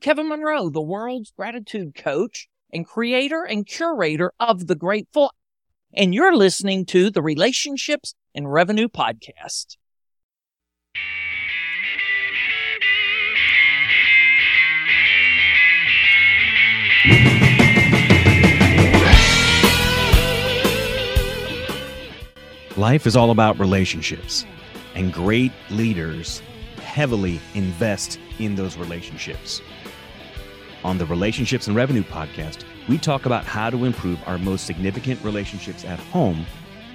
Kevin Monroe, the world's gratitude coach and creator and curator of The Grateful. And you're listening to the Relationships and Revenue Podcast. Life is all about relationships, and great leaders heavily invest in those relationships. On the Relationships and Revenue podcast, we talk about how to improve our most significant relationships at home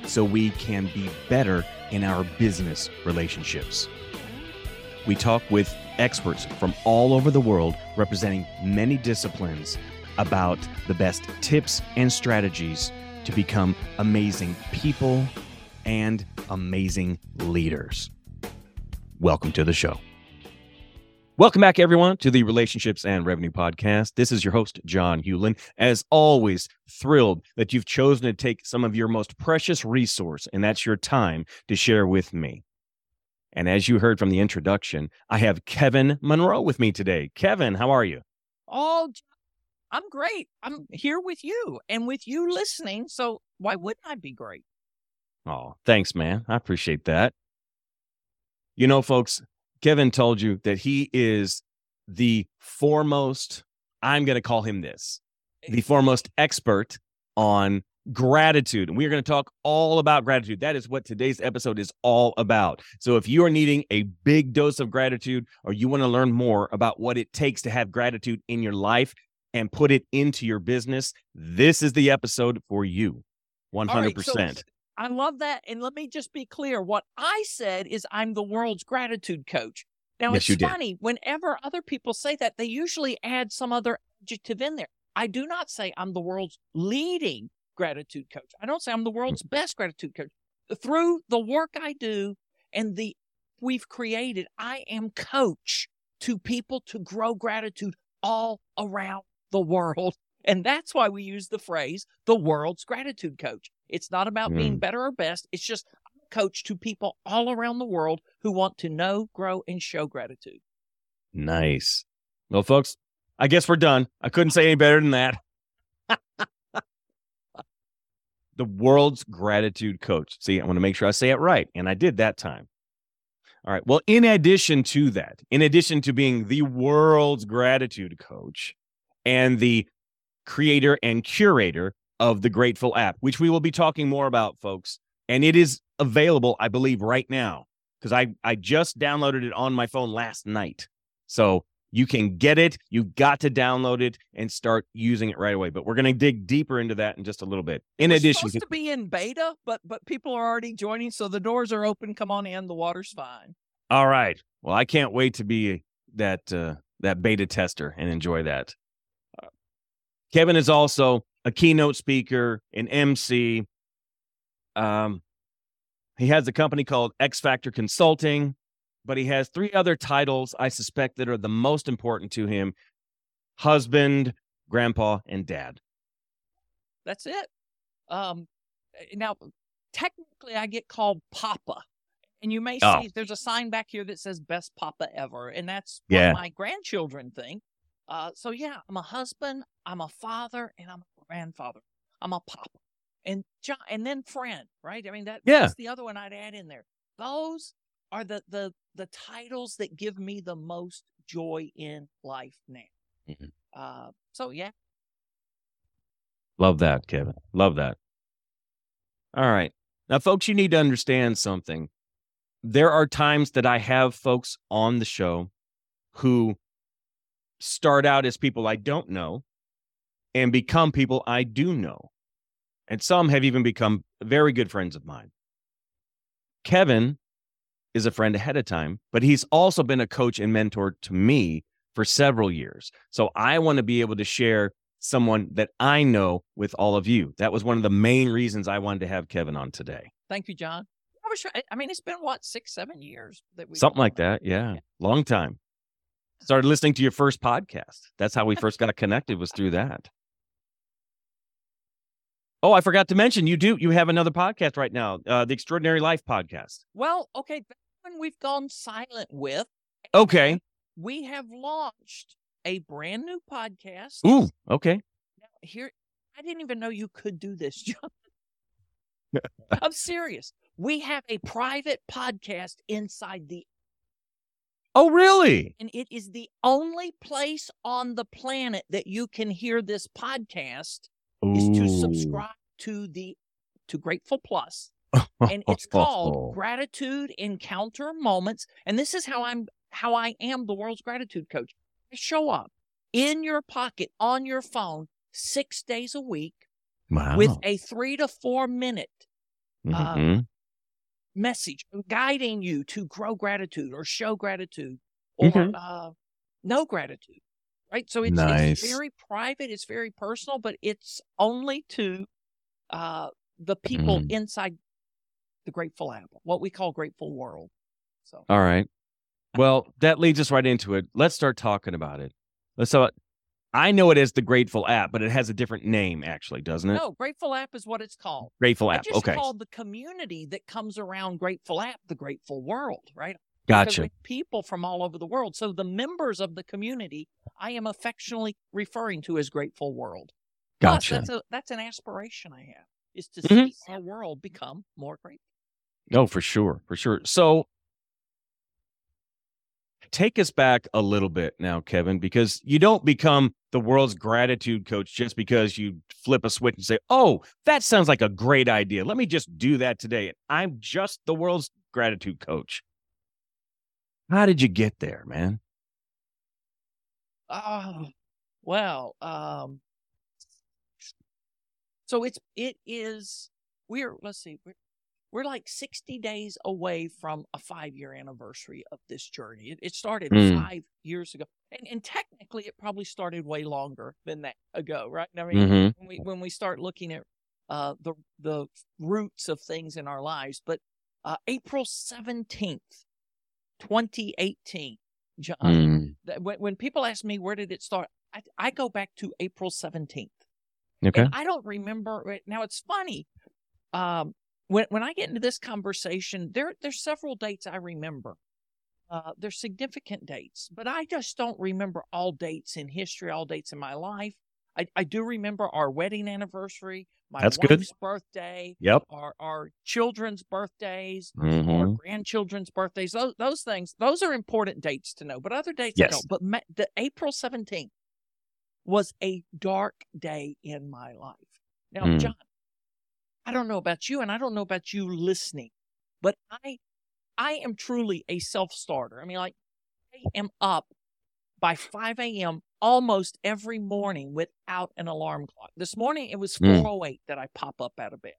so we can be better in our business relationships. We talk with experts from all over the world representing many disciplines about the best tips and strategies to become amazing people and amazing leaders. Welcome to the show. Welcome back, everyone, to the Relationships and Revenue Podcast. This is your host, John Hewlin. As always, thrilled that you've chosen to take some of your most precious resource, and that's your time, to share with me. And as you heard from the introduction, I have Kevin Monroe with me today. Kevin, how are you? Oh, I'm great. I'm here with you and with you listening. So why wouldn't I be great? Oh, thanks, man. I appreciate that. You know, folks, Kevin told you that he is the foremost, I'm going to call him this, the eh. foremost expert on gratitude. And we are going to talk all about gratitude. That is what today's episode is all about. So if you are needing a big dose of gratitude or you want to learn more about what it takes to have gratitude in your life and put it into your business, this is the episode for you. 100%. Right, so I love that. And let me just be clear. What I said is I'm the world's gratitude coach. Now yes, it's funny, whenever other people say that, they usually add some other adjective in there. I do not say I'm the world's leading gratitude coach. I don't say I'm the hmm. world's best gratitude coach. Through the work I do and the we've created, I am coach to people to grow gratitude all around the world. And that's why we use the phrase the world's gratitude coach. It's not about mm. being better or best. It's just coach to people all around the world who want to know, grow, and show gratitude. Nice. Well, folks, I guess we're done. I couldn't say any better than that. the world's gratitude coach. See, I want to make sure I say it right. And I did that time. All right. Well, in addition to that, in addition to being the world's gratitude coach and the creator and curator of the Grateful app, which we will be talking more about, folks. And it is available, I believe, right now because I, I just downloaded it on my phone last night. So you can get it. You've got to download it and start using it right away. But we're going to dig deeper into that in just a little bit. In we're addition to, to be in beta, but but people are already joining, so the doors are open. Come on in. The water's fine. All right. Well, I can't wait to be that uh, that beta tester and enjoy that. Uh, Kevin is also a keynote speaker, an MC. Um, he has a company called X Factor Consulting, but he has three other titles I suspect that are the most important to him husband, grandpa, and dad. That's it. Um, eh, now, technically, I get called Papa. And you may oh. see there's a sign back here that says best Papa ever. And that's yeah. what my grandchildren think. Uh, so, yeah, I'm a husband, I'm a father, and I'm a grandfather. I'm a papa. And John, and then friend, right? I mean, that, yeah. that's the other one I'd add in there. Those are the, the, the titles that give me the most joy in life now. Mm-hmm. Uh, so yeah. Love that, Kevin. Love that. All right. Now, folks, you need to understand something. There are times that I have folks on the show who start out as people I don't know and become people I do know. And some have even become very good friends of mine. Kevin is a friend ahead of time, but he's also been a coach and mentor to me for several years. So I want to be able to share someone that I know with all of you. That was one of the main reasons I wanted to have Kevin on today. Thank you, John. I was I mean, it's been what, six, seven years that we something like that. Yeah. yeah. Long time. Started listening to your first podcast. That's how we first got connected was through that. Oh, I forgot to mention you do you have another podcast right now, uh, the Extraordinary Life podcast. Well, okay, that one we've gone silent with. Okay. We have launched a brand new podcast. Ooh, okay. Now, here, I didn't even know you could do this, John. I'm serious. We have a private podcast inside the. Oh, really? And it is the only place on the planet that you can hear this podcast Ooh. is to subscribe to the to Grateful Plus, and it's called Gratitude Encounter Moments. And this is how I'm how I am the world's gratitude coach. I show up in your pocket on your phone six days a week wow. with a three to four minute uh, mm-hmm. uh, message guiding you to grow gratitude or show gratitude or mm-hmm. uh, no gratitude. Right. So it's, nice. it's, very private, it's very personal, but it's only to uh, the people mm. inside the Grateful app, what we call Grateful World. So, all right. Well, that leads us right into it. Let's start talking about it. Let's talk. I know it as the Grateful app, but it has a different name, actually, doesn't it? No, Grateful app is what it's called. Grateful app. I just okay. called the community that comes around Grateful app the Grateful World, right? Gotcha. People from all over the world. So the members of the community, I am affectionately referring to as Grateful World. Gotcha. Plus, that's, a, that's an aspiration I have is to mm-hmm. see our world become more grateful. No, for sure, for sure. So take us back a little bit now, Kevin, because you don't become the world's gratitude coach just because you flip a switch and say, Oh, that sounds like a great idea. Let me just do that today. I'm just the world's gratitude coach. How did you get there, man? Oh, well, um, so it's it is we're let's see we're we're like 60 days away from a five year anniversary of this journey. It, it started mm. five years ago. And, and, technically, it probably started way longer than that ago, right? I mean, mm-hmm. when, we, when we start looking at uh, the, the roots of things in our lives, but uh, April 17th, 2018, John, mm. when, when people ask me where did it start, I, I go back to April 17th. Okay. And I don't remember. Now, it's funny. Um, when when I get into this conversation, there there's several dates I remember. Uh, they're significant dates, but I just don't remember all dates in history, all dates in my life. I, I do remember our wedding anniversary, my That's wife's good. birthday, yep, our our children's birthdays, mm-hmm. our grandchildren's birthdays. Those those things, those are important dates to know. But other dates, yes. I don't. But ma- the April seventeenth was a dark day in my life. Now, mm. John, I don't know about you and I don't know about you listening, but I I am truly a self-starter. I mean, like I am up by 5 a.m. almost every morning without an alarm clock. This morning it was 408 mm. that I pop up out of bed.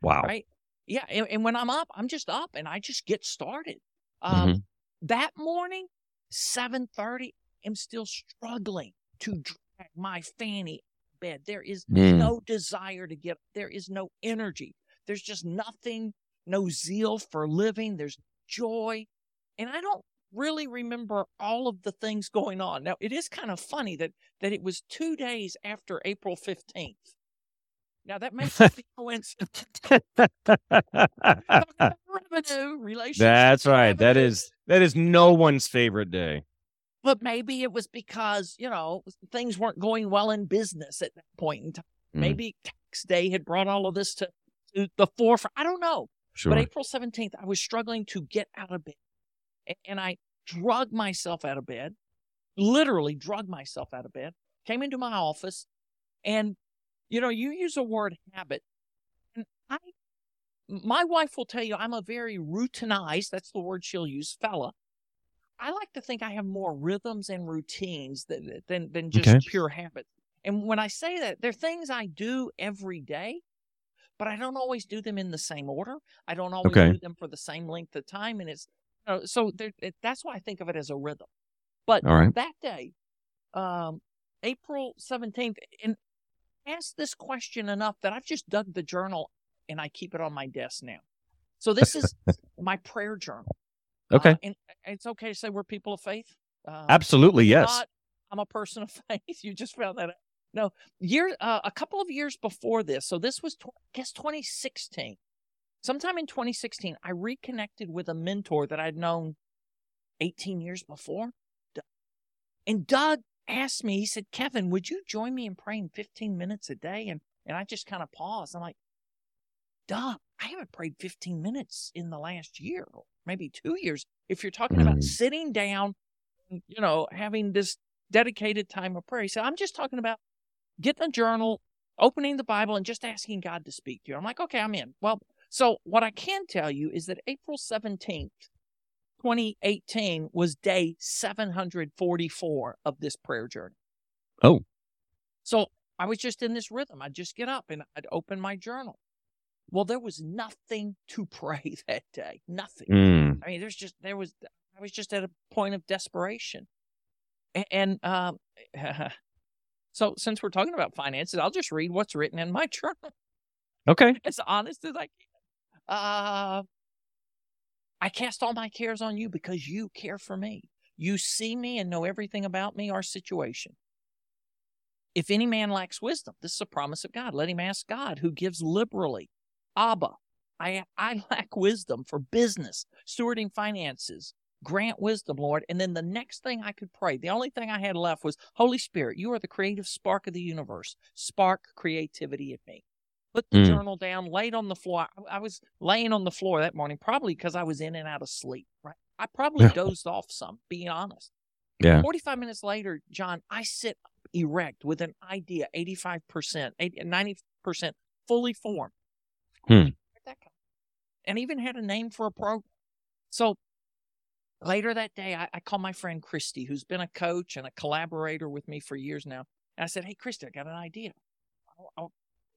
Wow. Right? Yeah. And, and, when I'm up, I'm just up and I just get started. Um, mm-hmm. That morning, 7:30, I'm still struggling to drag my fanny bed. There is mm. no desire to get, there is no energy. There's just nothing, no zeal for living. There's joy. And I don't really remember all of the things going on. Now, it is kind of funny that, that it was two days after April 15th. Now, that makes a coincidence. revenue, relationship. That's right. Revenue. That is, that is no one's favorite day but maybe it was because you know things weren't going well in business at that point in time. Mm. Maybe tax day had brought all of this to, to the forefront. I don't know. Sure. But April seventeenth, I was struggling to get out of bed, and, I drug myself out of bed, literally drug myself out of bed. Came into my office, and you know, you use a word habit, and I. My wife will tell you I'm a very routinized, that's the word she'll use, fella. I like to think I have more rhythms and routines than than, than just okay. pure habits. And when I say that, they're things I do every day, but I don't always do them in the same order. I don't always okay. do them for the same length of time, and it's so it, that's why I think of it as a rhythm. But that day, um, April seventeenth, and asked this question enough that I've just dug the journal and I keep it on my desk now. So this is my prayer journal. Okay. Uh, and it's okay to say we're people of faith. Uh, Absolutely, yes. Not, I'm a person of faith. You just found that out. No, year uh, a couple of years before this. So this was, tw- I guess, 2016. Sometime in 2016, I reconnected with a mentor that I'd known 18 years before. And Doug asked me, he said, Kevin, would you join me in praying 15 minutes a day? And, and I just kind of paused. I'm like, Doug, I haven't prayed 15 minutes in the last year, or maybe two years. If you're talking about hmm. sitting down, you know, having this dedicated time of prayer. He said, I'm just talking about getting a journal, opening the Bible, and just asking God to speak to you. I'm like, okay, I'm in. Well, so what I can tell you is that April 17th, 2018 was day 744 of this prayer journey. Oh. So I was just in this rhythm. I'd just get up and I'd open my journal. Well, there was nothing to pray that day. Nothing. Mm. I mean, there's just, there was, I was just at a point of desperation. And, and um, so since we're talking about finances, I'll just read what's written in my journal. Okay. As honest as I can. Uh, I cast all my cares on you because you care for me. You see me and know everything about me, our situation. If any man lacks wisdom, this is a promise of God. Let him ask God, who gives liberally. Abba, I, I lack wisdom for business, stewarding finances. Grant wisdom, Lord. And then the next thing I could pray, the only thing I had left was Holy Spirit, you are the creative spark of the universe. Spark creativity in me put the mm. journal down, laid on the floor. I, I, was laying on the floor that morning, probably because I was in and out of sleep. Right, I probably dozed off some. Being honest. Yeah. Forty-five minutes later, John, I sit erect with an idea, eighty-five percent, ninety percent, fully formed. Hmm. And even had a name for a program. So later that day, I, I called my friend Christy, who's been a coach and a collaborator with me for years now. And I said, Hey, Christy, I got an idea. I,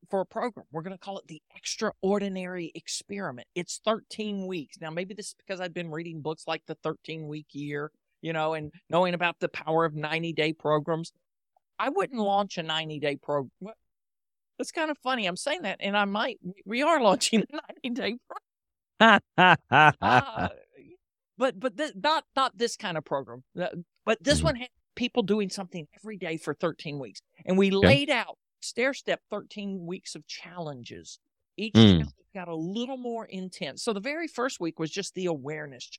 for a program. We're going to call it the Extraordinary Experiment. It's 13 weeks. Now, maybe this is because I've been reading books like The 13 Week Year, you know, and knowing about the power of 90 day programs. I wouldn't launch a 90 day program. That's kind of funny. I'm saying that, and I might. We are launching a 90 day program. uh, but but this, not not this kind of program. But this mm-hmm. one had people doing something every day for 13 weeks, and we okay. laid out stair step 13 weeks of challenges. Each mm. challenge got a little more intense. So the very first week was just the awareness,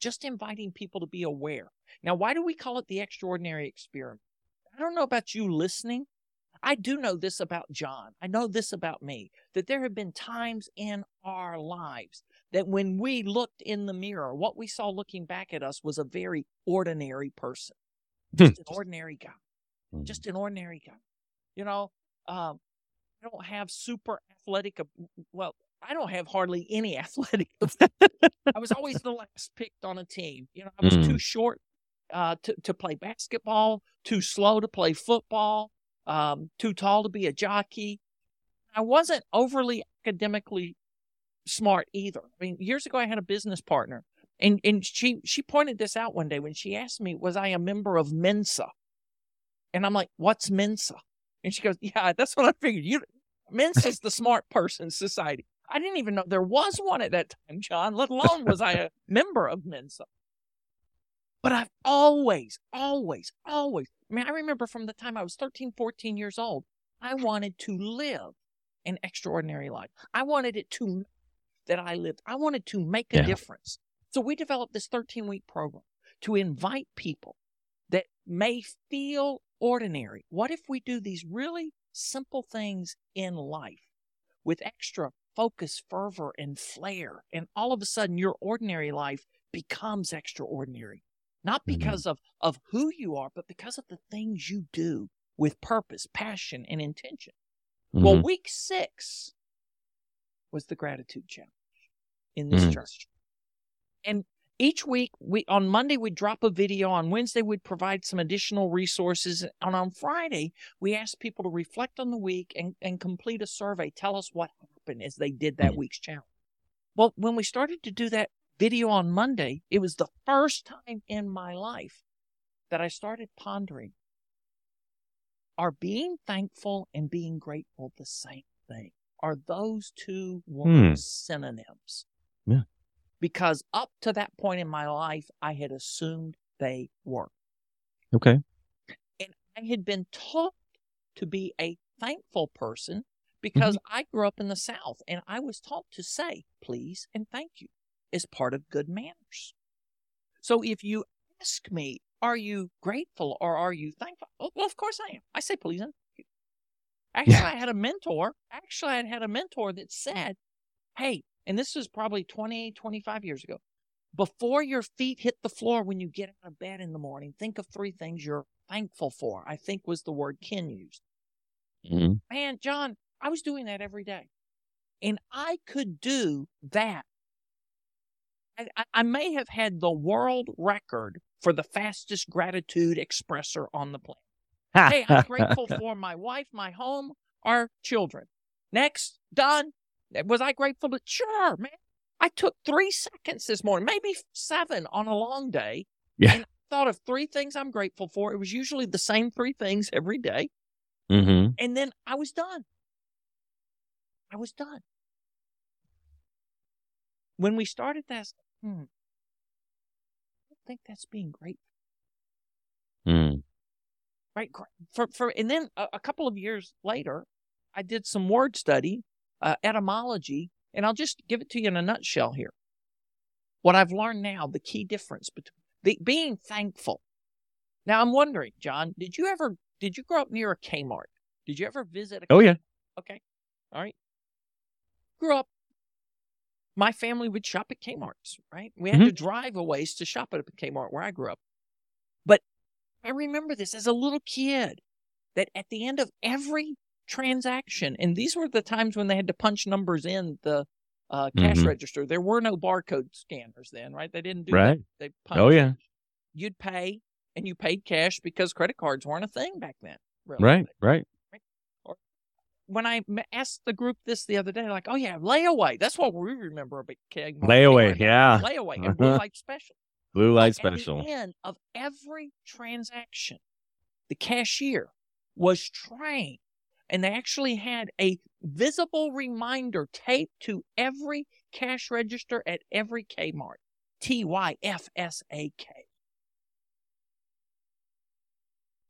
just inviting people to be aware. Now, why do we call it the extraordinary experiment? I don't know about you listening. I do know this about John. I know this about me that there have been times in our lives that when we looked in the mirror, what we saw looking back at us was a very ordinary person, just an ordinary guy, hmm. just an ordinary guy. You know, um, I don't have super athletic. Well, I don't have hardly any athletic. I was always the last picked on a team. You know, I was mm. too short uh, to to play basketball, too slow to play football, um, too tall to be a jockey. I wasn't overly academically smart either. I mean, years ago, I had a business partner, and and she she pointed this out one day when she asked me, "Was I a member of Mensa?" And I'm like, "What's Mensa?" And she goes, Yeah, that's what I figured. You Mensa is the smart person society. I didn't even know there was one at that time, John, let alone was I a member of Mensa. But I've always, always, always, I mean, I remember from the time I was 13, 14 years old, I wanted to live an extraordinary life. I wanted it to that I lived. I wanted to make a yeah. difference. So we developed this 13 week program to invite people that may feel ordinary. What if we do these really simple things in life with extra focus, fervor, and flair? And all of a sudden, your ordinary life becomes extraordinary. Not mm-hmm. because mm-hmm. of, of who you are, but because of the things you do with purpose, passion, and intention. Mm-hmm. Well, week six was the gratitude challenge in this mm-hmm. church. And each week we on monday we'd drop a video. On wednesday we'd provide some additional resources. And on friday we asked people to reflect on the week and, and complete a survey tell us what happened as they did that mm-hmm. week's challenge. Well when we started to do that video on monday it was the first time in my life that i started pondering are being thankful and being grateful the same thing? Are those two words hmm. synonyms? Yeah because up to that point in my life, I had assumed they were. Okay. And I had been taught to be a thankful person because mm-hmm. I grew up in the South and I was taught to say please and thank you as part of good manners. So if you ask me, are you grateful or are you thankful? Oh, well, of course I am. I say please and thank you. Actually, yeah. I had a mentor. Actually, I had a mentor that said, Hey, and this is probably 20, 25 years ago. Before your feet hit the floor when you get out of bed in the morning, think of three things you're thankful for. I think was the word Ken used. Mm-hmm. Man, John, I was doing that every day. And I could do that. I, I may have had the world record for the fastest gratitude expresser on the planet hey, I'm grateful for my wife, my home, our children. Next, done. Was I grateful? To, sure, man. I took three seconds this morning, maybe seven on a long day. Yeah. And I thought of three things I'm grateful for. It was usually the same three things every day. Mm-hmm. And then I was done. I was done. When we started that, hmm, I don't think that's being grateful. Mm right? For for and then a, a couple of years later, I did some word study, uh, etymology, and I'll just give it to you in a nutshell here. What I've learned now, the key difference between the, being thankful. Now I'm wondering, John, did you ever did you grow up near a Kmart? Did you ever visit? a Oh yeah. Okay. All right. Grew up. My family would shop at Kmart's, right? We had mm-hmm. to drive a ways to shop at a Kmart where I grew up. But I remember this as a little kid that at the end of every transaction, and these were the times when they had to punch numbers in the uh, cash mm-hmm. register. There were no barcode scanners then, right? They didn't do right. That. They punched. Oh yeah. You'd pay, and you paid cash because credit cards weren't a thing back then. Really. Right. Right. Or when I asked the group this the other day, like, oh yeah, layaway. That's what we remember about Keg. layaway. Yeah. Layaway and blue light special. Blue light special. At the end of every transaction, the cashier was trained and they actually had a visible reminder taped to every cash register at every Kmart. T Y F S A K.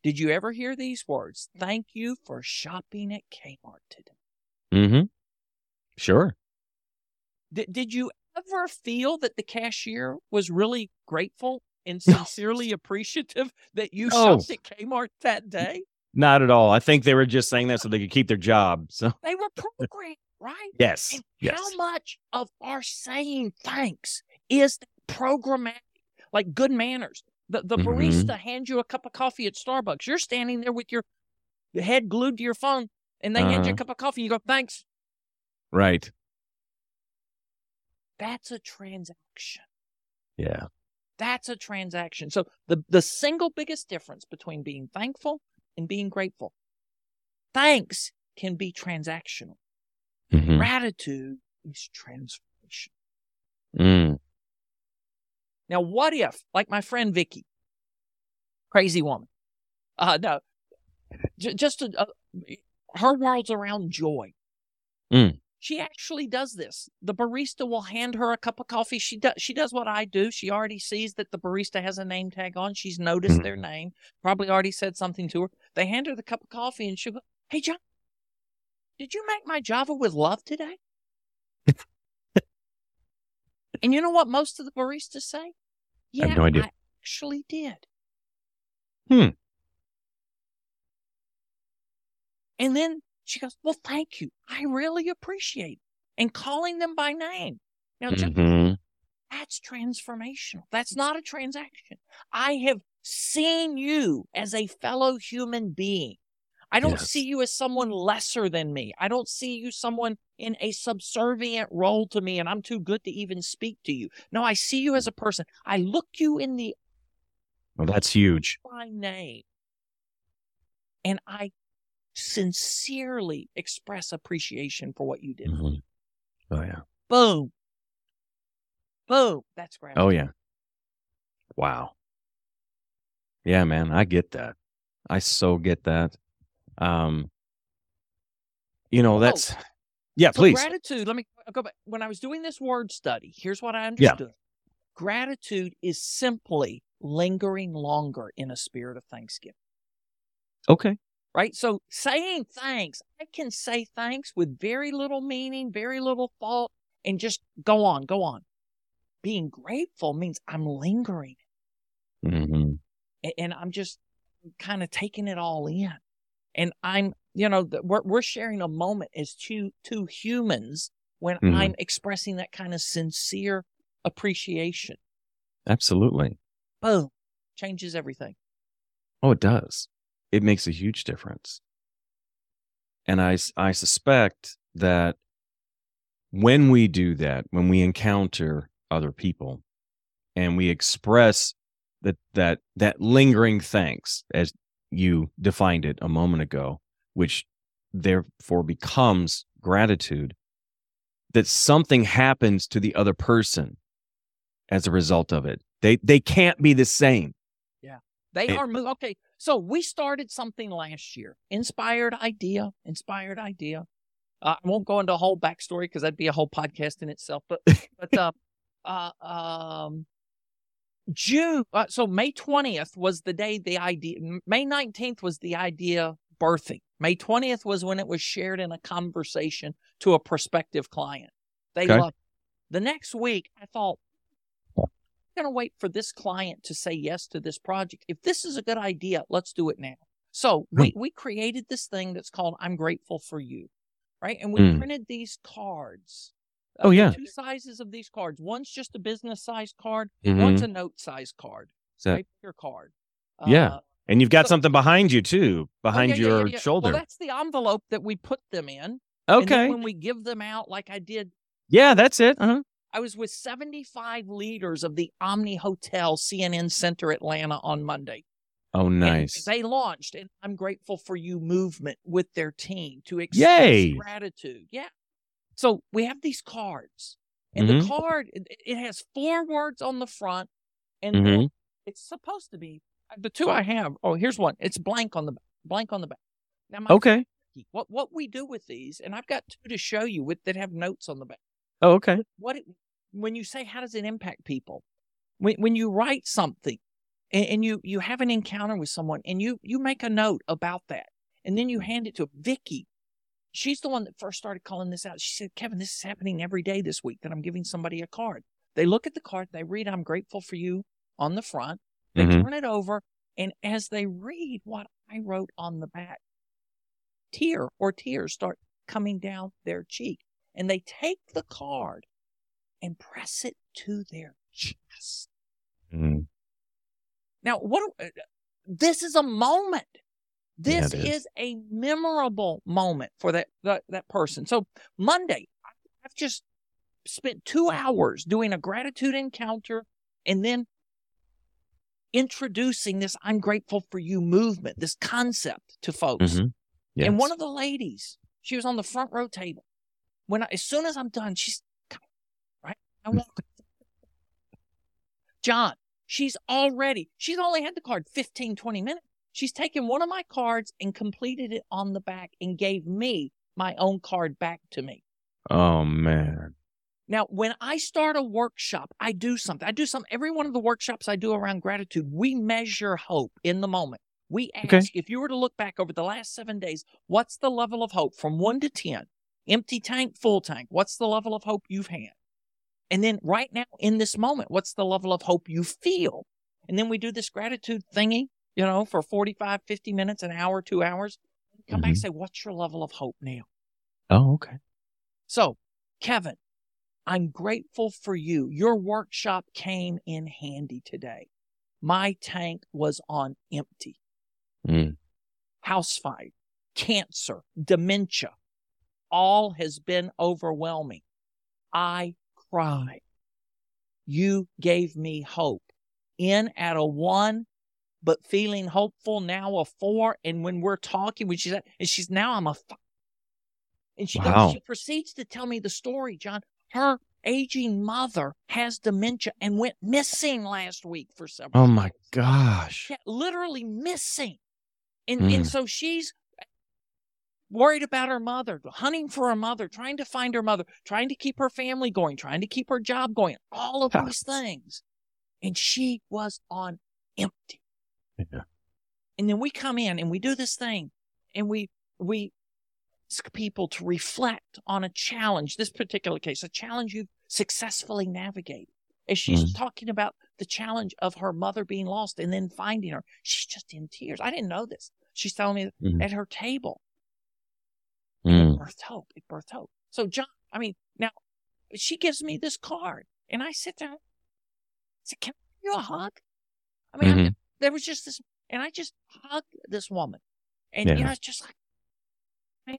Did you ever hear these words? Thank you for shopping at Kmart today. Mm-hmm. Sure. D- did you ever feel that the cashier was really grateful and sincerely appreciative that you oh. shopped at Kmart that day? Not at all. I think they were just saying that so they could keep their job. So they were programmed, right? Yes. And yes. How much of our saying thanks is programmatic, like good manners? The the mm-hmm. barista hands you a cup of coffee at Starbucks. You're standing there with your head glued to your phone, and they uh-huh. hand you a uh-huh. cup of coffee. You go, thanks. Right. That's a transaction. Yeah. That's a transaction. So the the single biggest difference between being thankful and being grateful. Thanks can be transactional. Mm-hmm. Gratitude is transformation. Mm. Now, what if, like my friend Vicky, crazy woman, uh, no, j- just a, a, her world's around joy. Mm. She actually does this. The barista will hand her a cup of coffee. She does she does what I do. She already sees that the barista has a name tag on. She's noticed mm-hmm. their name. Probably already said something to her. They hand her the cup of coffee and she'll go, Hey John, did you make my Java with love today? and you know what most of the baristas say? Yeah, I have no idea. I actually did. Hmm. And then she goes, Well, thank you. I really appreciate it. And calling them by name. Now, mm-hmm. that's transformational. That's not a transaction. I have seen you as a fellow human being. I don't yes. see you as someone lesser than me. I don't see you someone in a subservient role to me and I'm too good to even speak to you. No, I see you as a person. I look you in the Well, that's huge. By name. And I sincerely express appreciation for what you did. Mm-hmm. Oh yeah. Boom. Boom. That's great. Oh yeah. Wow. Yeah, man, I get that. I so get that. Um you know, that's oh, yeah, so please. Gratitude. Let me go back. When I was doing this word study, here's what I understood. Yeah. Gratitude is simply lingering longer in a spirit of thanksgiving. Okay right? So saying thanks, I can say thanks with very little meaning, very little thought, and just go on, go on. Being grateful means I'm lingering. Mm-hmm. And I'm just kind of taking it all in. And I'm, you know, we're we're sharing a moment as two two humans when mm-hmm. I'm expressing that kind of sincere appreciation. Absolutely. Boom, changes everything. Oh, it does. It makes a huge difference. And I I suspect that when we do that, when we encounter other people and we express that that that lingering thanks as you defined it a moment ago which therefore becomes gratitude that something happens to the other person as a result of it. They they can't be the same. Yeah. They and, are okay so we started something last year. Inspired idea inspired idea. Uh, I won't go into a whole backstory because that'd be a whole podcast in itself. But but uh, uh, um, June. Uh, so May twentieth was the day the idea. May nineteenth was the idea birthing. May twentieth was when it was shared in a conversation to a prospective client. They okay. loved. It. The next week, I thought, I'm going to wait for this client to say yes to this project. If this is a good idea, let's do it now. So we, we created this thing that's called I'm Grateful for You right? And we mm. printed these cards. Oh yeah, two sizes of these cards. One's just a business size card. Mm-hmm. One's a note size card. So, right, your card. Yeah, uh, and you've got so, something behind you too, behind oh, yeah, your yeah, yeah, shoulder. Well, that's the envelope that we put them in. Okay. when we give them out, like I did. Yeah, that's it. Uh-huh. I was with 75 leaders of the Omni Hotel CNN Center Atlanta on Monday. Oh, nice. And they launched and I'm grateful for you movement with their team to express Yay. gratitude. Yeah. So we have these cards, and mm-hmm. the card it, has four words on the front, and mm-hmm. it's supposed to be uh, the two I have. Oh, here's one. It's blank on the blank on the back. Now, okay. What what we do with these, and I've got two to show you with that have notes on the back. Oh, okay. What it, when you say how does it impact people? When when you write something, and, and you you have an encounter with someone and you you make a note about that and then you hand it to Vicky. She's the one that first started calling this out. She said, Kevin, this is happening every day this week that I'm giving somebody a card. They look at the card, they read, I'm grateful for you on the front. They mm-hmm. turn it over. And as they read what I wrote on the back, tear or tears start coming down their cheek. And they take the card and press it to their chest. Mm-hmm. Now, what? Uh, this is a moment. This yeah, is. is. a memorable moment for that, that that person. So Monday, I've just spent two hours doing a gratitude encounter, and then introducing this "I'm grateful for you" movement, this concept to folks. Mm-hmm. Yes. And one of the ladies, she was on the front row table. When I, as soon as I'm done, she's right. I walk. John, She's already, she's only had the card 15, 20 minutes. She's taken one of my cards and completed it on the back and gave me my own card back to me. Oh, man. Now, when I start a workshop, I do something. I do something. Every one of the workshops I do around gratitude, we measure hope in the moment. We ask okay. if you were to look back over the last seven days, what's the level of hope from one to 10? Empty tank, full tank. What's the level of hope you've had? And then right now in this moment, what's the level of hope you feel? And then we do this gratitude thingy, you know, for 45, 50 minutes, an hour, two hours. Come mm-hmm. back and say, what's your level of hope now? Oh, okay. So, Kevin, I'm grateful for you. Your workshop came in handy today. My tank was on empty. Mm. House fire, cancer, dementia, all has been overwhelming. I cry. You gave me hope. In at a one, but feeling hopeful now a four. And when we're talking, when she's at, and she's now I'm a five. And she, wow. goes, she proceeds to tell me the story, John. Her aging mother has dementia and went missing last week for several. Oh my days. gosh! Yeah, literally missing, and mm. and so she's worried about her mother, hunting for her mother, trying to find her mother, trying to keep her family going, trying to keep her job going, all of these things. And she was on empty. Yeah. And then we come in and we do this thing and we, we ask people to reflect on a challenge, this particular case, a challenge you've successfully navigated. As she's mm. talking about the challenge of her mother being lost and then finding her. She's just in tears. I didn't know this. She's telling me mm-hmm. at her table. Mm. It birthed hope. It birthed hope. So John, I mean, now she gives me this card and I sit down. I said, Can I give you a hug? I mean, mm-hmm. There was just this, and I just hugged this woman. And, yeah. you know, it's just like, man,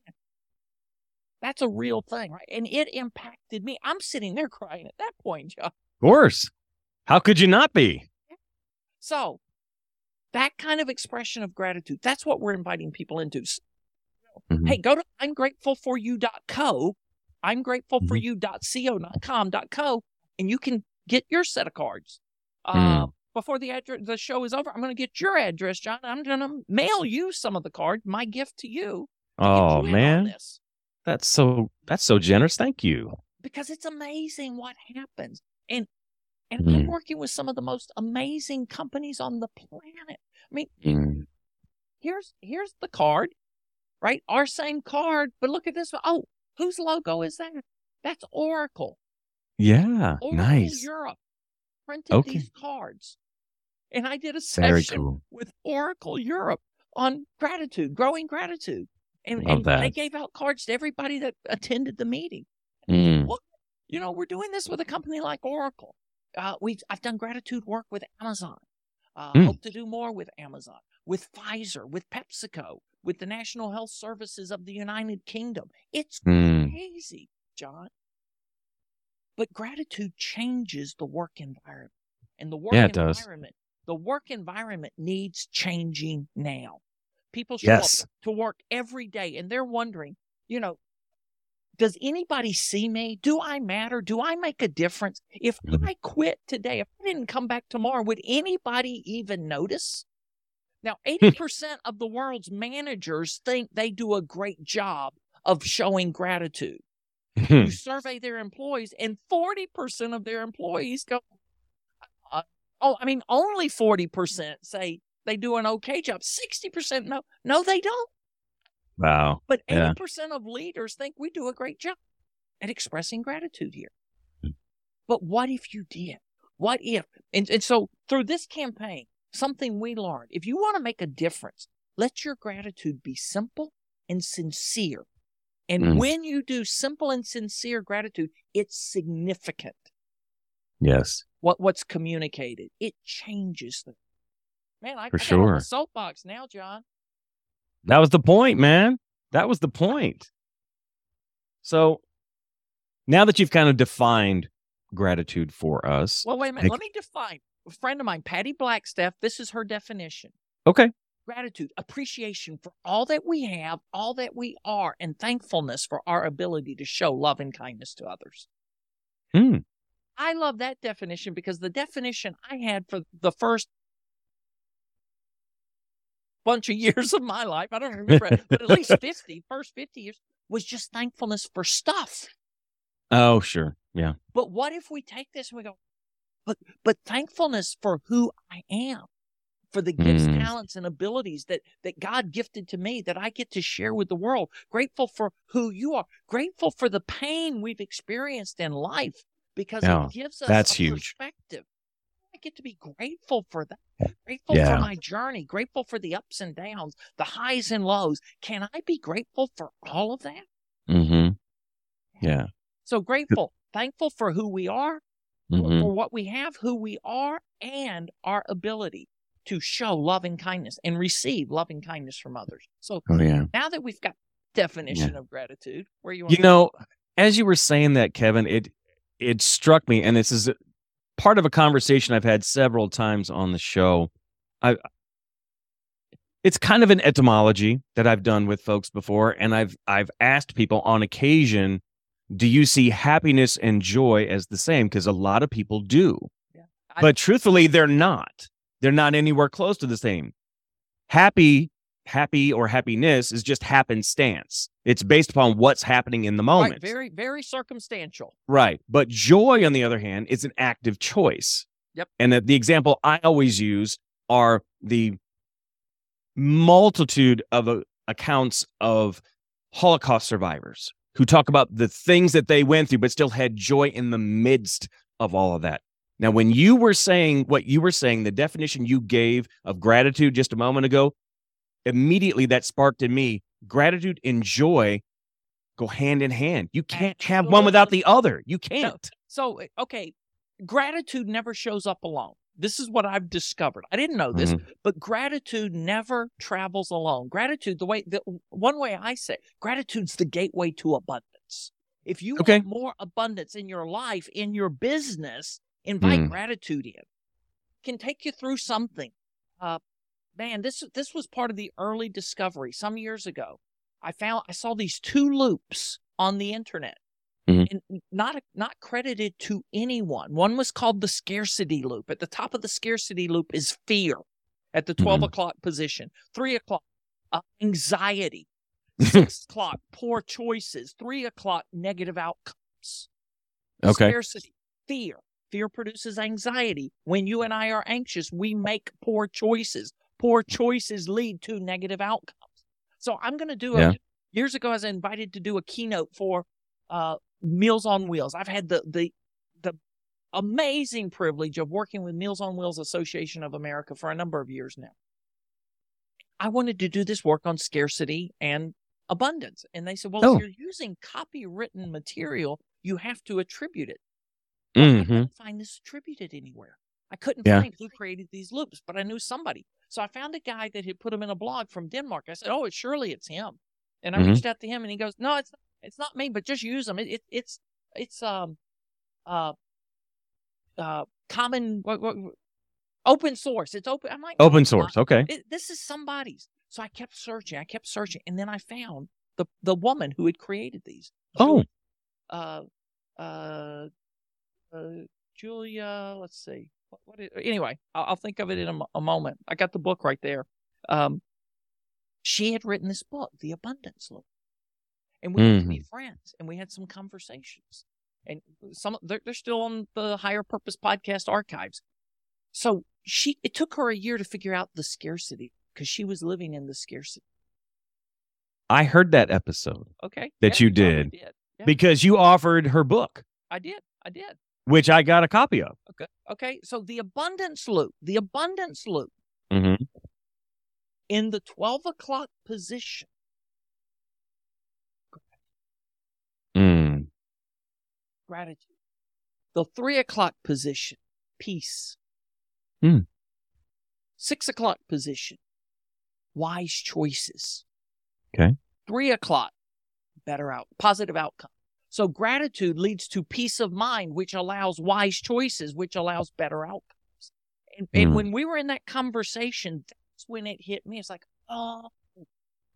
that's a real thing, right? And it impacted me. I'm sitting there crying at that point, John. Of course. How could you not be? So, that kind of expression of gratitude, that's what we're inviting people into. Mm-hmm. Hey, go to I'm grateful for you.co, I'm grateful for you.co.com, .co, and you can get your set of cards. Mm. Before the address, the show is over, I'm going to get your address, John. I'm going to mail you some of the cards, my gift to you. oh man, that's so that's so generous. Thank you. Because it's amazing what happens, and and mm. I'm working with some of the most amazing companies on the planet. I mean, mm. here's here's the card, right? Our same card, but look at this. Oh, whose logo is that? That's Oracle. Yeah, Oracle nice. Europe printed okay. these cards, and I did a session cool. with Oracle Europe on gratitude, growing gratitude, and, and they gave out cards to everybody that attended the meeting. Mm. Look, you know, we're doing this with a company like Oracle. Uh, we I've done gratitude work with Amazon. Uh, mm. Hope to do more with Amazon, with Pfizer, with PepsiCo, with the National Health Services of the United Kingdom. It's mm. crazy, John. But gratitude changes the work environment. And the work yeah, environment. The work environment needs changing now. People show yes. up to work every day and they're wondering, you know, does anybody see me? Do I matter? Do I make a difference? If mm-hmm. I quit today, if I didn't come back tomorrow, would anybody even notice? Now, 80% of the world's managers think they do a great job of showing gratitude. you hmm. survey their employees, and 40% of their employees go, oh, I mean, only 40% say they do an okay job. 60% no, no, they don't. Wow. But 80% yeah. of leaders think we do a great job at expressing gratitude here. Hmm. But what if you did? What if? And, and so through this campaign, something we learned, if you want to make a difference, let your gratitude be simple and sincere. And mm. when you do simple and sincere gratitude, it's significant. Yes. What what's communicated. It changes the man, I, For sure. soapbox now, John. That was the point, man. That was the point. So now that you've kind of defined gratitude for us. Well, wait a minute. Let me define. A friend of mine, Patty Blackstaff, this is her definition. Okay. Gratitude, appreciation for all that we have, all that we are, and thankfulness for our ability to show love and kindness to others. Hmm. I love that definition because the definition I had for the first bunch of years of my life. I don't remember, but at least 50, first 50 years was just thankfulness for stuff. Oh, sure. Yeah. But what if we take this and we go, but, but thankfulness for who I am, for the gifts, mm. talents, and abilities that, that God gifted to me that I get to share with the world. Grateful for who you are. Grateful for the pain we've experienced in life because yeah, it gives us that's a huge. perspective. I get to be grateful for that. Grateful yeah. for my journey, grateful for the ups and downs, the highs and lows. Can I be grateful for all of that? Mm-hmm. Yeah. So grateful, thankful for who we are, mm-hmm. for what we have, who we are, and our ability to show loving kindness and receive loving kindness from others. So oh, yeah. now that we've got definition of gratitude, where you are. You know, as you were saying that, Kevin, it it struck me, and this is part of a conversation I've had several times on the show. I it's kind of an etymology that I've done with folks before and I've I've asked people on occasion do you see happiness and joy as the same because a lot of people do. Yeah. I, but truthfully they're not. They're not anywhere close to the same. Happy happy or happiness is just happenstance. It's based upon what's happening in the moment. Right, very, very circumstantial. Right. But joy, on the other hand, is an active choice. Yep. And the, the example I always use are the multitude of uh, accounts of Holocaust survivors who talk about the things that they went through, but still had joy in the midst of all of that. Now, when you were saying what you were saying, the definition you gave of gratitude just a moment ago, immediately that sparked in me gratitude and joy go hand in hand. You can't have one without the other. You can't. So, so okay, gratitude never shows up alone. This is what I've discovered. I didn't know this, mm-hmm. but gratitude never travels alone. Gratitude, the way the one way I say, gratitude's the gateway to abundance. If you okay. want more abundance in your life, in your business, invite mm. gratitude in. Can take you through something. Uh, man, this this was part of the early discovery some years ago. I found I saw these two loops on the internet mm-hmm. and not not credited to anyone. One was called the scarcity loop. At the top of the scarcity loop is fear at the 12 mm-hmm. o'clock position. Three o'clock, uh, anxiety. Six o'clock, poor choices. Three o'clock, negative outcomes. Okay. Scarcity, fear. Fear produces anxiety. When you and I are anxious, we make poor choices. Poor choices lead to negative outcomes. So I'm going to do a. Years ago, I was invited to do a keynote for uh, Meals on Wheels. I've had the the the amazing privilege of working with Meals on Wheels Association of America for a number of years now. I wanted to do this work on scarcity and abundance. And they said, well, oh. if you're using copywritten material, you have to attribute it. Well, mm-hmm. I can't find this attributed anywhere. I couldn't yeah. find who created these loops, but I knew somebody. So I found a guy that had put them in a blog from Denmark. I said, oh, it's surely it's him. And I mm-hmm. reached out to him and he goes, no, it's not it's not me, but just use them. It, it it's it's um uh uh common what, what, open source. It's open. I'm like open source. Okay. It, this is somebody's. So I kept searching. I kept searching, and then I found the the woman who had created these. Oh. Uh, uh, uh, Julia. Let's see. What, what is, anyway, I'll, I'll, think of it in a, a, moment. I got the book right there. Um, she had written this book, The Abundance Loop and we mm-hmm. be friends and we had some conversations and some they're, they're still on the higher purpose podcast archives so she it took her a year to figure out the scarcity because she was living in the scarcity i heard that episode okay that yeah, you did, did. Yeah. because you offered her book i did i did which i got a copy of okay okay so the abundance loop the abundance loop mm-hmm. in the 12 o'clock position gratitude. The three o'clock position, peace. Hmm. Six o'clock position, wise choices. Okay. Three o'clock, better out, positive outcome. So gratitude leads to peace of mind, which allows wise choices, which allows better outcomes. And, and hmm. when we were in that conversation, that's when it hit me. It's like, oh,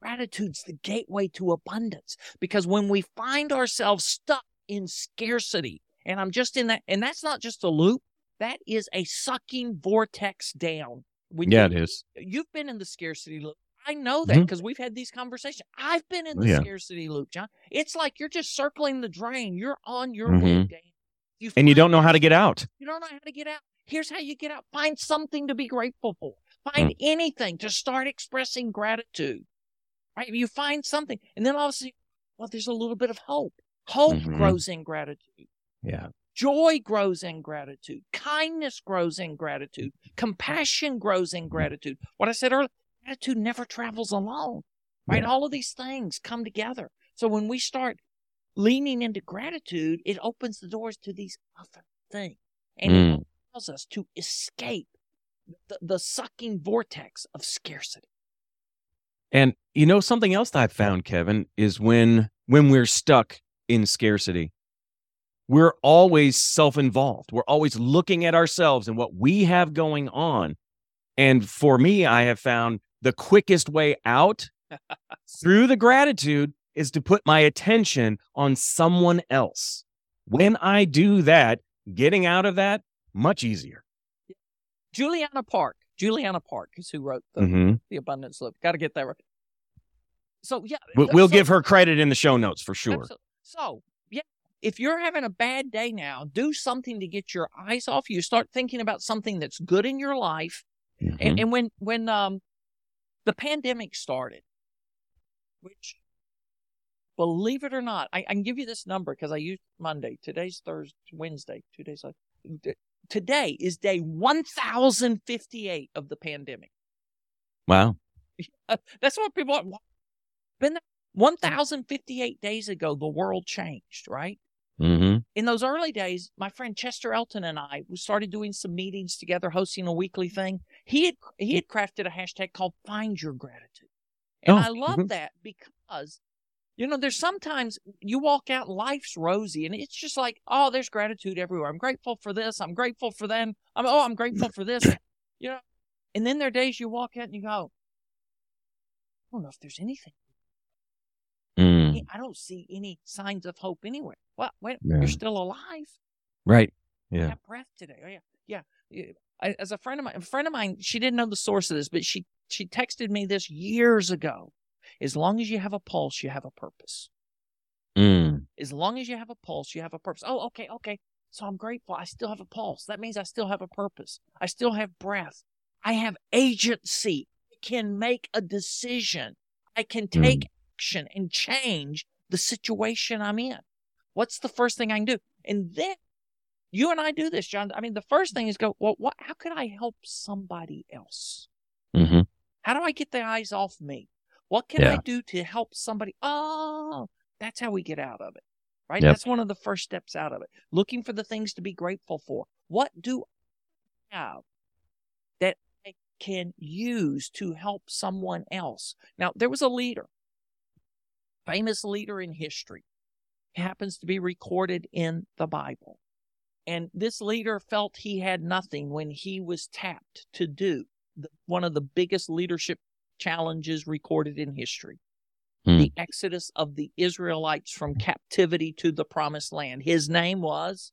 gratitude's the gateway to abundance. Because when we find ourselves stuck in scarcity. And I'm just in that. And that's not just a loop, that is a sucking vortex down. When yeah, you, it is. You've been in the scarcity loop. I know that because mm-hmm. we've had these conversations. I've been in the yeah. scarcity loop, John. It's like you're just circling the drain. You're on your mm-hmm. way. You and you don't know how to get out. You don't know how to get out. Here's how you get out. Find something to be grateful for. Find mm. anything to start expressing gratitude. Right? You find something, and then all of a sudden, well, there's a little bit of hope. Hope mm-hmm. grows in gratitude. Yeah. Joy grows in gratitude. Kindness grows in gratitude. Compassion grows in gratitude. What I said earlier, gratitude never travels alone, right? Yeah. All of these things come together. So when we start leaning into gratitude, it opens the doors to these other things and mm. it allows us to escape the, the sucking vortex of scarcity. And you know something else that I've found, Kevin, is when when we're stuck in scarcity. We're always self involved. We're always looking at ourselves and what we have going on. And for me, I have found the quickest way out through the gratitude is to put my attention on someone else. When I do that, getting out of that, much easier. Juliana Park, Juliana Park is who wrote the, mm-hmm. the Abundance Loop. Got to get that right. So yeah, we'll, so, give her credit in the show notes for sure. Absolutely. So, yeah, if you're having a bad day now, do something to get your eyes off you. Start thinking about something that's good in your life. Mm-hmm. And, and when when um the pandemic started, which believe it or not, I, I can give you this number because I used Monday. Today's Thursday, Wednesday, two days later. today is day 1058 of the pandemic. Wow. That's what people are. Been 1058 days ago, the world changed, right? Mm-hmm. In those early days, my friend Chester Elton and I we started doing some meetings together, hosting a weekly thing. He had he had crafted a hashtag called "Find Your Gratitude," and oh. I love mm-hmm. that because you know there's sometimes you walk out, life's rosy, and it's just like, oh, there's gratitude everywhere. I'm grateful for this. I'm grateful for them. I'm oh, I'm grateful for this. You know, and then there are days you walk out and you go, I don't know if there's anything I don't see any signs of hope anywhere. Well, wait, yeah. you're still alive. Right. Yeah. have breath today. Oh, yeah. Yeah. I, as a friend of mine, a friend of mine, she didn't know the source of this, but she, she texted me this years ago. As long as you have a pulse, you have a purpose. Mm. As long as you have a pulse, you have a purpose. Oh, okay. Okay. So I'm grateful. I still have a pulse. That means I still have a purpose. I still have breath. I have agency. I can make a decision. I can mm. take mm action and change the situation I'm in? What's the first thing I can do? And then you and I do this, John. I mean, the first thing is go, well, what, how can I help somebody else? Mm-hmm. How do I get the eyes off me? What can yeah. I do to help somebody? Oh, that's how we get out of it, right? Yep. That's one of the first steps out of it. Looking for the things to be grateful for. What do I have that I can use to help someone else? Now, there was a leader famous leader in history happens to be recorded in the Bible. And this leader felt he had nothing when he was tapped to do the, one of the biggest leadership challenges recorded in history hmm. the exodus of the Israelites from captivity to the promised land. His name was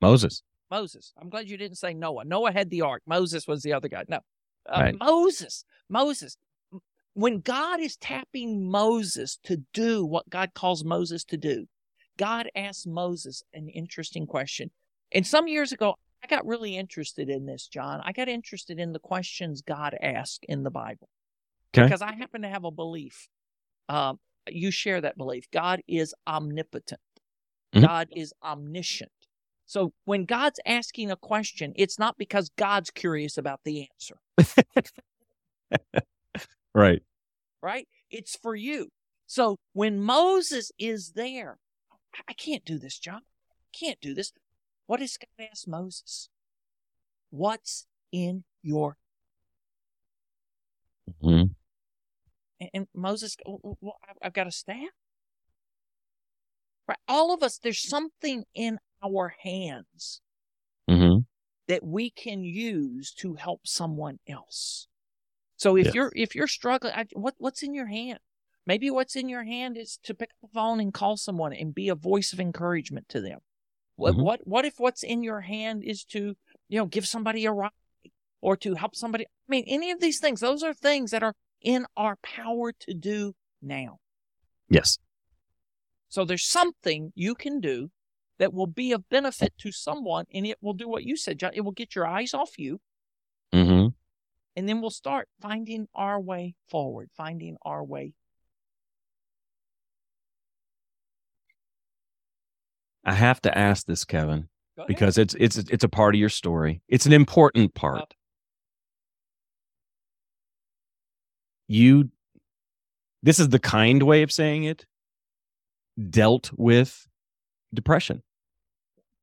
Moses. Moses. I'm glad you didn't say Noah. Noah had the ark, Moses was the other guy. No, uh, right. Moses. Moses when God is tapping Moses to do what God calls Moses to do, God asks Moses an interesting question. And some years ago, I got really interested in this, John. I got interested in the questions God asked in the Bible okay. because I happen to have a belief. Um, you share that belief. God is omnipotent. Mm-hmm. God is omniscient. So when God's asking a question, it's not because God's curious about the answer. Right. Right? It's for you. So when Moses is there, I can't do this, John. I can't do this. What is God ask Moses? What's in your mm-hmm. and, and, Moses, well, I've got a staff. Right, all of us. There's something in our hands mm-hmm. that we can use to help someone else. So if yes. you're if you're struggling, I, what what's in your hand? Maybe what's in your hand is to pick up the phone and call someone and be a voice of encouragement to them. What mm-hmm. what what if what's in your hand is to you know give somebody a ride or to help somebody? I mean, any of these things. Those are things that are in our power to do now. Yes. So there's something you can do that will be of benefit to someone, and it will do what you said, John. It will get your eyes off you. And then we'll start finding our way forward, finding our way. I have to ask this, Kevin, because it's it's it's a part of your story. It's an important part. You this is the kind way of saying it dealt with depression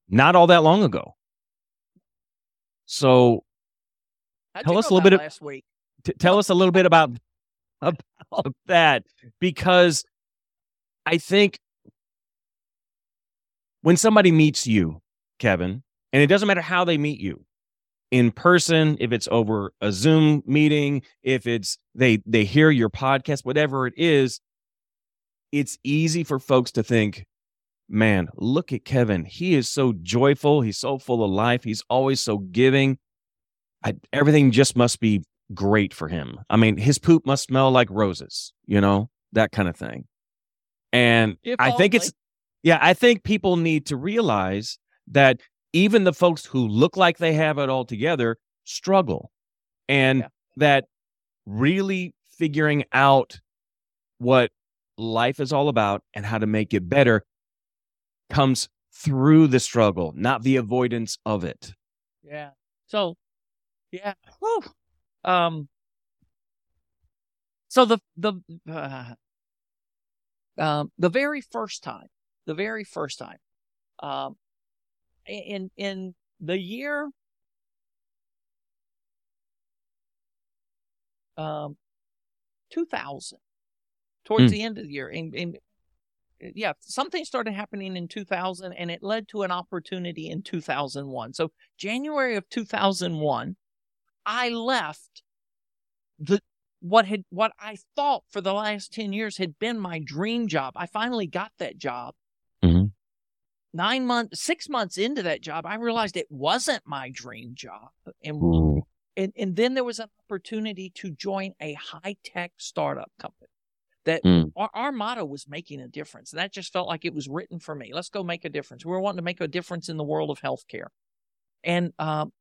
not all that long ago. So How'd tell us a little bit of, last week. T- tell us a little bit about, about that because I think when somebody meets you, Kevin, and it doesn't matter how they meet you, in person, if it's over a Zoom meeting, if it's they they hear your podcast, whatever it is, it's easy for folks to think, man, look at Kevin. He is so joyful. He's so full of life. He's always so giving. I, everything just must be great for him. I mean, his poop must smell like roses, you know, that kind of thing. And if I think it's, yeah, I think people need to realize that even the folks who look like they have it all together struggle and yeah. that really figuring out what life is all about and how to make it better comes through the struggle, not the avoidance of it. Yeah. So, yeah. Whew. Um. So the the uh, um the very first time, the very first time, um, in in the year um 2000 towards mm. the end of the year in, in yeah, something started happening in 2000 and it led to an opportunity in 2001. So, January of 2001, I left the what had what I thought for the last 10 years had been my dream job. I finally got that job. Mm-hmm. 9 months 6 months into that job, I realized it wasn't my dream job. And and, and then there was an opportunity to join a high-tech startup company that mm. our, our, motto was making a difference. And that just felt like it was written for me. Let's go make a difference. We we're wanting to make a difference in the world of healthcare. And, um,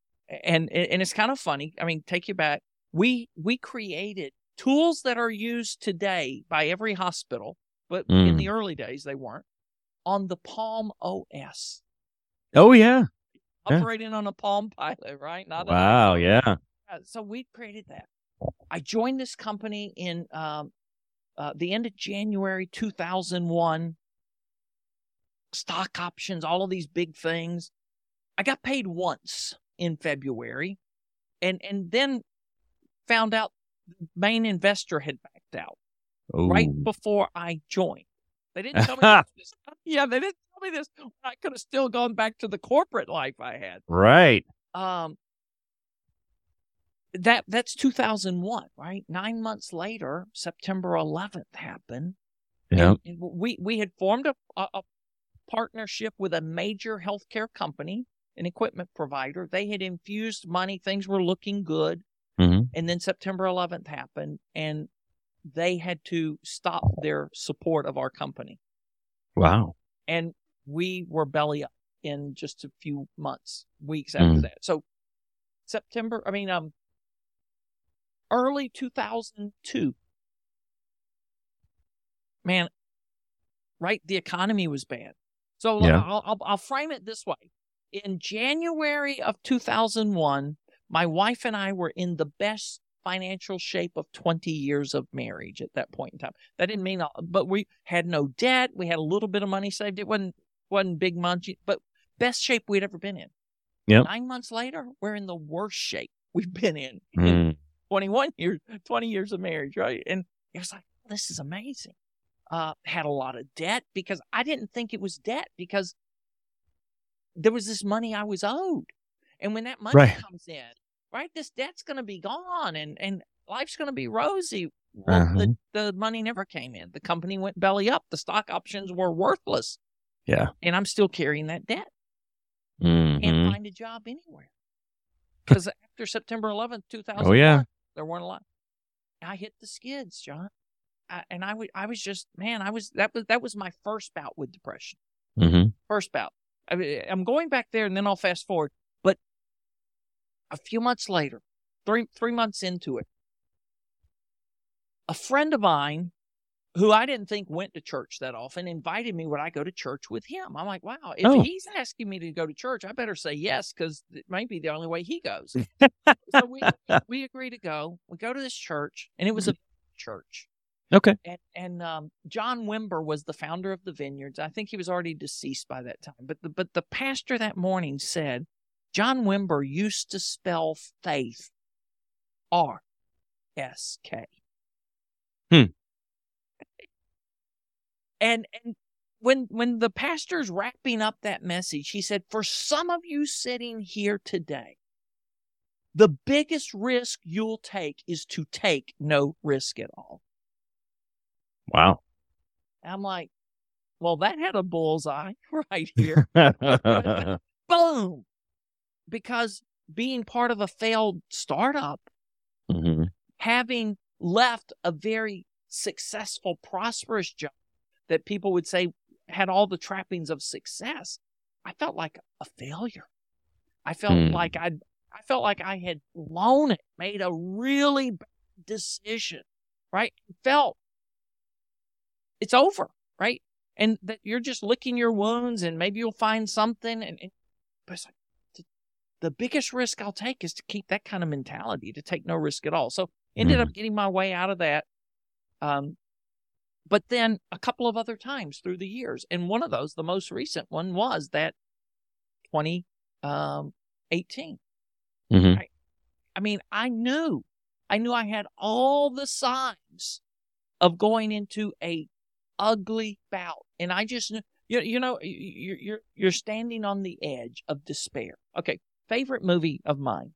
and, and it's kind of funny. I mean, take you back. We, we created tools that are used today by every hospital, but mm. in the mm. early days, they weren't on the Palm OS. Oh, yeah. Operating yeah. on a Palm Pilot, right? Not wow. Yeah. So we created that. I joined this company in um, uh, the end of January 2001, stock options, all of these big things. I got paid once in February and, and then found out the main investor had backed out Ooh. right before I joined. They didn't tell me this. Yeah, they didn't tell me this. I could have still gone back to the corporate life I had. Right. Um, that that's 2001 right nine months later september 11th happened yeah we we had formed a, a, a, partnership with a major healthcare company an equipment provider they had infused money things were looking good mm-hmm. and then september 11th happened and they had to stop their support of our company wow and we were belly up in just a few months weeks after mm. that so september i mean um early 2002. Man, right? The economy was bad. So yeah. I'll, I'll, I'll frame it this way. In January of 2001, my wife and I were in the best financial shape of 20 years of marriage at that point in time. That didn't mean, but we had no debt. We had a little bit of money saved. It wasn't, wasn't big money, but best shape we'd ever been in. Yep. Nine months later, we're in the worst shape we've been in, mm. in 21 years, 20 years of marriage, right? And it was like, this is amazing. Uh, had a lot of debt because I didn't think it was debt because there was this money I was owed. And when that money right. comes in, right, this debt's going to be gone and, and life's going to be rosy. Well, uh-huh. the, the money never came in. The company went belly up. The stock options were worthless. Yeah. And I'm still carrying that debt. Mm-hmm. Can't find a job anywhere. Because after September 11th, 2000, oh, yeah. There weren't a lot. I hit the skids, John. I, and I, w- I was just, man, I was, that was, that was my first bout with depression. Mm-hmm. First bout. I mean, I'm going back there and then I'll fast forward. But a few months later, three, three months into it, a friend of mine who I didn't think went to church that often, invited me would I go to church with him. I'm like, wow, if oh. he's asking me to go to church, I better say yes because it might be the only way he goes. so we we agree to go. We go to this church, and it was a mm-hmm. church. Okay. And, and um, John Wimber was the founder of the Vineyards. I think he was already deceased by that time. But the, but the pastor that morning said, John Wimber used to spell faith R S K. Hmm. And and when when the pastor's wrapping up that message, he said, "For some of you sitting here today, the biggest risk you'll take is to take no risk at all." Wow. I'm like, well, that had a bullseye right here. Boom. Because being part of a failed startup, mm-hmm. having left a very successful, prosperous job, that people would say had all the trappings of success, I felt like a failure. I felt mm. like I I felt like I had blown it, made a really bad decision, right? Felt it's over, right? And that you're just licking your wounds and maybe you'll find something and, and but it's like the biggest risk I'll take is to keep that kind of mentality, to take no risk at all. So ended mm-hmm. up getting my way out of that. Um, but then a couple of other times through the years. And one of those, the most recent one, was that 2018. Um, mm-hmm. I, I mean, I knew, I knew I had all the signs of going into a ugly bout. And I just you, you know, you're, you're, you're standing on the edge of despair. Okay. Favorite movie of mine.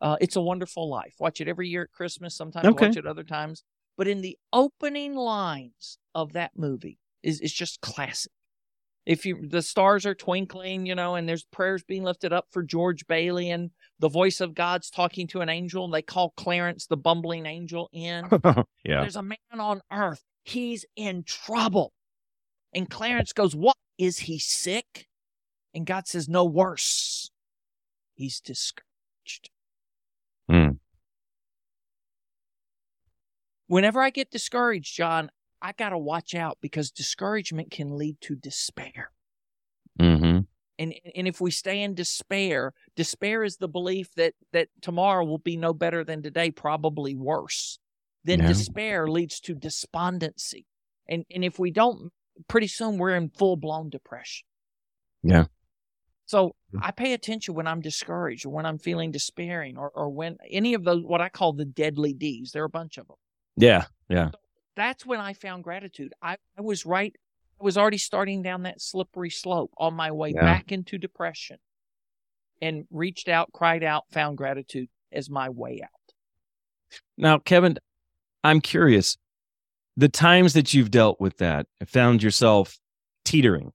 Uh, it's a Wonderful Life. Watch it every year at Christmas. Sometimes okay. watch it other times. But in the opening lines of that movie is is just classic. If you the stars are twinkling, you know, and there's prayers being lifted up for George Bailey and the voice of God's talking to an angel, and they call Clarence the bumbling angel in. yeah. There's a man on earth. He's in trouble. And Clarence goes, What? Is he sick? And God says, No worse. He's discouraged. Mm. Whenever I get discouraged, John, I got to watch out because discouragement can lead to despair. Mm-hmm. And and if we stay in despair, despair is the belief that that tomorrow will be no better than today, probably worse. Then yeah. despair leads to despondency. And and if we don't pretty soon we're in full blown depression. Yeah. So mm. I pay attention when I'm discouraged or when I'm feeling despairing or, or when any of those, what I call the deadly D's, there are a bunch of them. Yeah. Yeah. So that's when I found gratitude. I, I was right. I was already starting down that slippery slope on my way yeah. back into depression and reached out, cried out, found gratitude as my way out. Now, Kevin, I'm curious the times that you've dealt with that, found yourself teetering,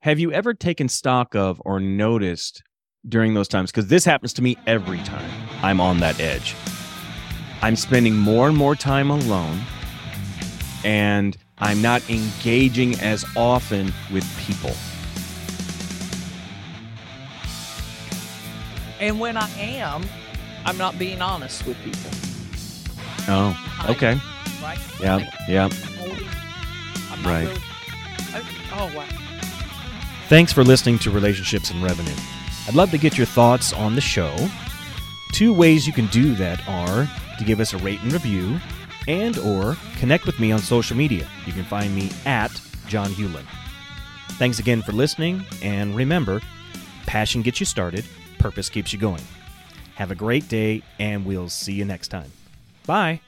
have you ever taken stock of or noticed during those times? Because this happens to me every time I'm on that edge. I'm spending more and more time alone, and I'm not engaging as often with people. And when I am, I'm not being honest with people. Oh, okay. right? Yeah, yeah. right. Really, oh, wow. Thanks for listening to Relationships and Revenue. I'd love to get your thoughts on the show. Two ways you can do that are to give us a rate and review and or connect with me on social media. You can find me at John Hewlin. Thanks again for listening and remember, passion gets you started, purpose keeps you going. Have a great day and we'll see you next time. Bye.